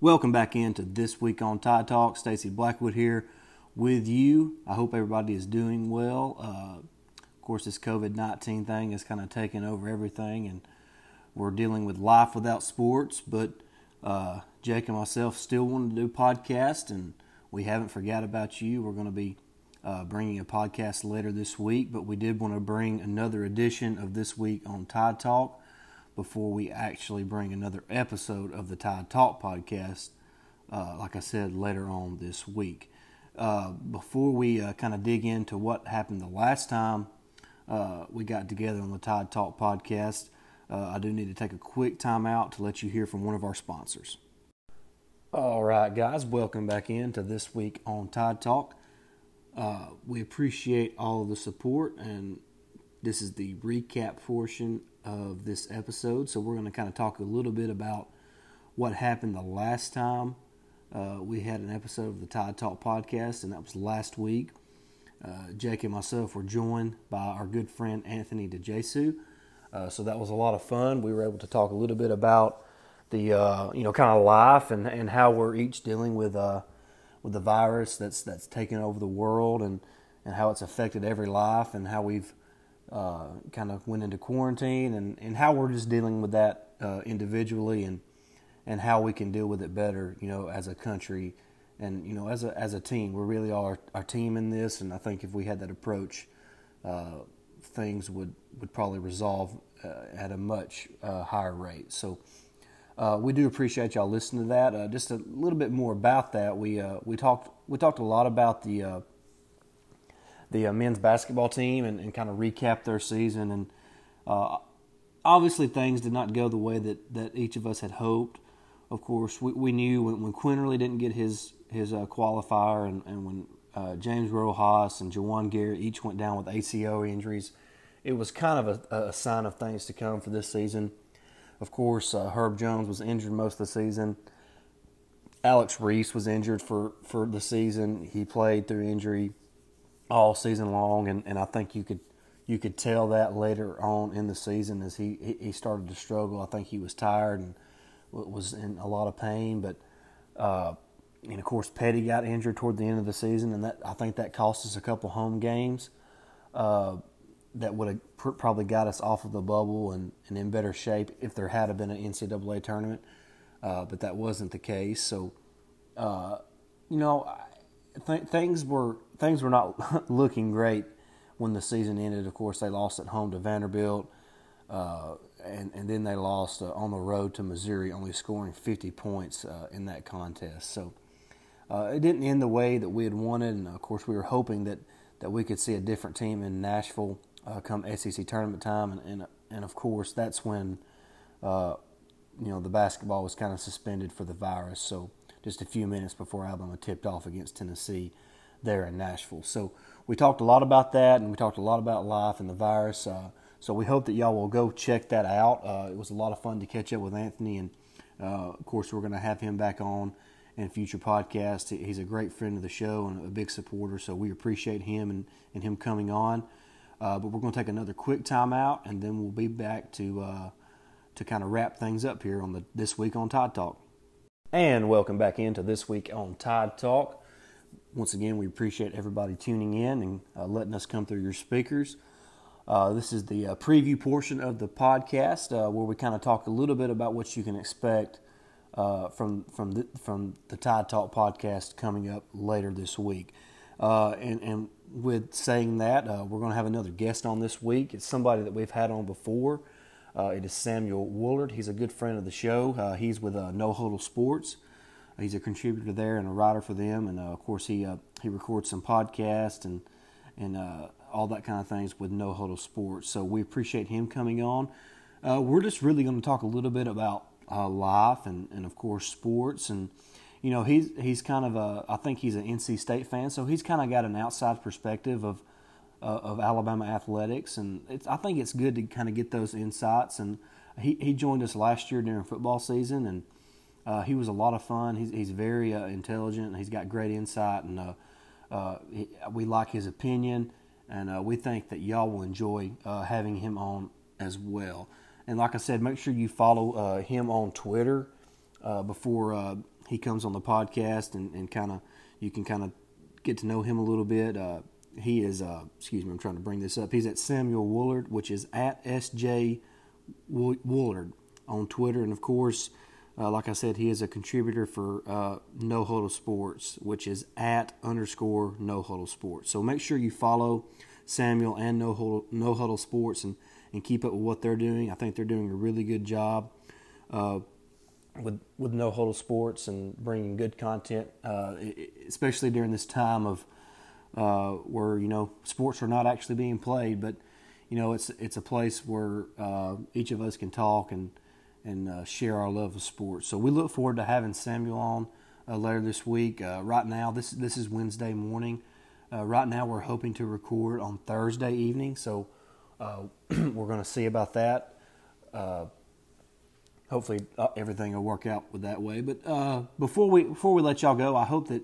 Welcome back into this week on Tide Talk. Stacey Blackwood here with you. I hope everybody is doing well. Uh, of course, this COVID nineteen thing is kind of taking over everything, and we're dealing with life without sports. But uh, Jake and myself still want to do podcast, and we haven't forgot about you. We're going to be uh, bringing a podcast later this week, but we did want to bring another edition of this week on Tide Talk before we actually bring another episode of the Tide Talk podcast, uh, like I said, later on this week. Uh, before we uh, kind of dig into what happened the last time uh, we got together on the Tide Talk podcast, uh, I do need to take a quick time out to let you hear from one of our sponsors. All right, guys, welcome back into this week on Tide Talk. Uh, we appreciate all of the support, and this is the recap portion of this episode. So we're going to kind of talk a little bit about what happened the last time uh, we had an episode of the Tide Talk podcast, and that was last week. Uh, Jake and myself were joined by our good friend Anthony DeJesu. Uh, so that was a lot of fun. We were able to talk a little bit about the uh, you know kind of life and, and how we're each dealing with uh, with the virus that's that's taken over the world and, and how it's affected every life and how we've uh, kind of went into quarantine and, and how we're just dealing with that uh, individually and and how we can deal with it better, you know, as a country and you know as a as a team. We really are our team in this, and I think if we had that approach, uh, things would would probably resolve uh, at a much uh, higher rate. So. Uh, we do appreciate y'all listening to that. Just a little bit more about that. We we talked we talked a lot about the the uh, men's basketball team and, and kind of recap their season. And uh, obviously, things did not go the way that, that each of us had hoped. Of course, we, we knew when, when Quinerly didn't get his his uh, qualifier, and, and when uh, James Rojas and Juwan Garrett each went down with ACL injuries, it was kind of a, a sign of things to come for this season. Of course, uh, Herb Jones was injured most of the season. Alex Reese was injured for, for the season. He played through injury all season long, and, and I think you could you could tell that later on in the season as he he started to struggle. I think he was tired and was in a lot of pain, but uh, and of course Petty got injured toward the end of the season, and that I think that cost us a couple home games uh, that would have pr- probably got us off of the bubble and, and in better shape if there had been an NCAA tournament, uh, but that wasn't the case. So, uh, you know, th- things were things were not looking great when the season ended. Of course, they lost at home to Vanderbilt, uh, and and then they lost uh, on the road to Missouri, only scoring 50 points uh, in that contest. So uh, it didn't end the way that we had wanted, and of course, we were hoping that that we could see a different team in Nashville uh, come SEC tournament time, and and, and of course, that's when uh, you know the basketball was kind of suspended for the virus. So just a few minutes before Alabama tipped off against Tennessee there in Nashville. So we talked a lot about that, and we talked a lot about life and the virus. Uh, so we hope that y'all will go check that out. Uh, it was a lot of fun to catch up with Anthony, and uh, of course we're going to have him back on in future podcasts. He's a great friend of the show and a big supporter, so we appreciate him and, and him coming on. Uh, but we're going to take another quick time out, and then we'll be back to uh, to kind of wrap things up here on the this week on Tide Talk. And welcome back into this week on Tide Talk. Once again, we appreciate everybody tuning in and uh, letting us come through your speakers. Uh, this is the uh, preview portion of the podcast uh, where we kind of talk a little bit about what you can expect uh, from from the, from the Tide Talk podcast coming up later this week. Uh, and, and with saying that, we're going to have another guest on this week. It's somebody that we've had on before. Uh, it is Samuel Woolard. He's a good friend of the show. Uh, he's with uh, No Huddle Sports. He's a contributor there and a writer for them, and uh, of course he uh, he records some podcasts and and uh, all that kind of things with No Huddle Sports. So we appreciate him coming on. we're just really going to talk a little bit about life and, and of course sports and you know he's he's kind of a I think he's an NC State fan, so he's kind of got an outside perspective of uh, of Alabama athletics, and I think it's good to kind of get those insights. And he, he joined us last year during football season, and uh, he was a lot of fun. He's, he's very uh, intelligent, he's got great insight, and uh, uh, he, we like his opinion, and uh, we think that y'all will enjoy having him on as well. And like I said, make sure you follow him on Twitter before he comes on the podcast and, and kind of you can kind of get to know him a little bit. He is, uh, excuse me, I'm trying to bring this up. He's at Samuel Woolard, which is at SJ Woolard on Twitter. And of course, uh, like I said, he is a contributor for uh, No Huddle Sports, which is at underscore No Huddle Sports. So make sure you follow Samuel and No Huddle, no Huddle Sports and, and keep up with what they're doing. I think they're doing a really good job uh, with with No Huddle Sports and bringing good content, uh, especially during this time of uh, where you know sports are not actually being played, but you know it's it's a place where uh, each of us can talk and and uh, share our love of sports. So we look forward to having Samuel on uh, later this week. Uh, right now, this this is Wednesday morning. Uh, right now, we're hoping to record on Thursday evening, so we're going to see about that. Hopefully, everything will work out with that way. But before we before we let y'all go, I hope that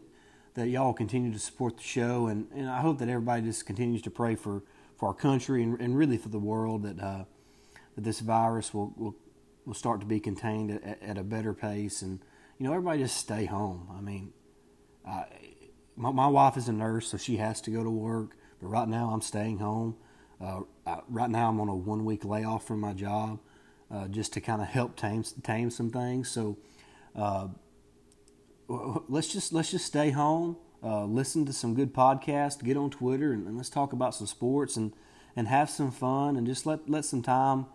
that y'all continue to support the show, and, and I hope that everybody just continues to pray for, for our country and, and really for the world that that this virus will, will will start to be contained at, at, a better pace. And you know, everybody just stay home. I mean, uh, my, my, wife is a nurse, so she has to go to work. But right now, I'm staying home. Uh, I, right now, I'm on a one week layoff from my job, uh, just to kind of help tame tame some things. So uh, let's just let's just stay home. Uh, listen to some good podcasts, get on Twitter, and, and let's talk about some sports and, and have some fun and just let let some time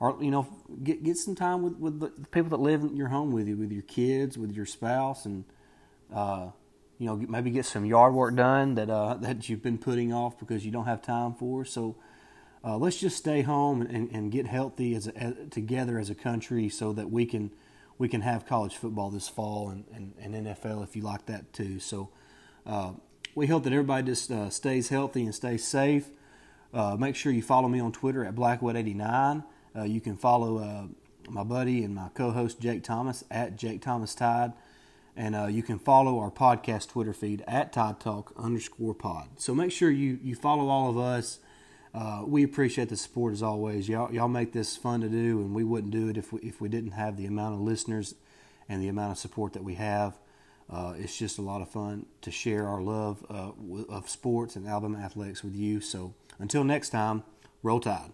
or you know get get some time with with the people that live in your home with you, with your kids, with your spouse, and uh, you know maybe get some yard work done that uh, that you've been putting off because you don't have time for. So uh, let's just stay home and, and get healthy as, a, as, together as a country so that we can we can have college football this fall and, and, and NFL if you like that too. So uh, we hope that everybody just uh, stays healthy and stays safe. Uh, make sure you follow me on Twitter at Blackwood89. Uh, you can follow uh, my buddy and my co-host Jake Thomas at Jake Thomas Tide, and uh, you can follow our podcast Twitter feed at Tide Talk underscore Pod. So make sure you you follow all of us. Uh, we appreciate the support as always. Y'all, y'all make this fun to do, and we wouldn't do it if we, if we didn't have the amount of listeners and the amount of support that we have. Uh, it's just a lot of fun to share our love uh, of sports and Alabama athletics with you. So until next time, roll tide.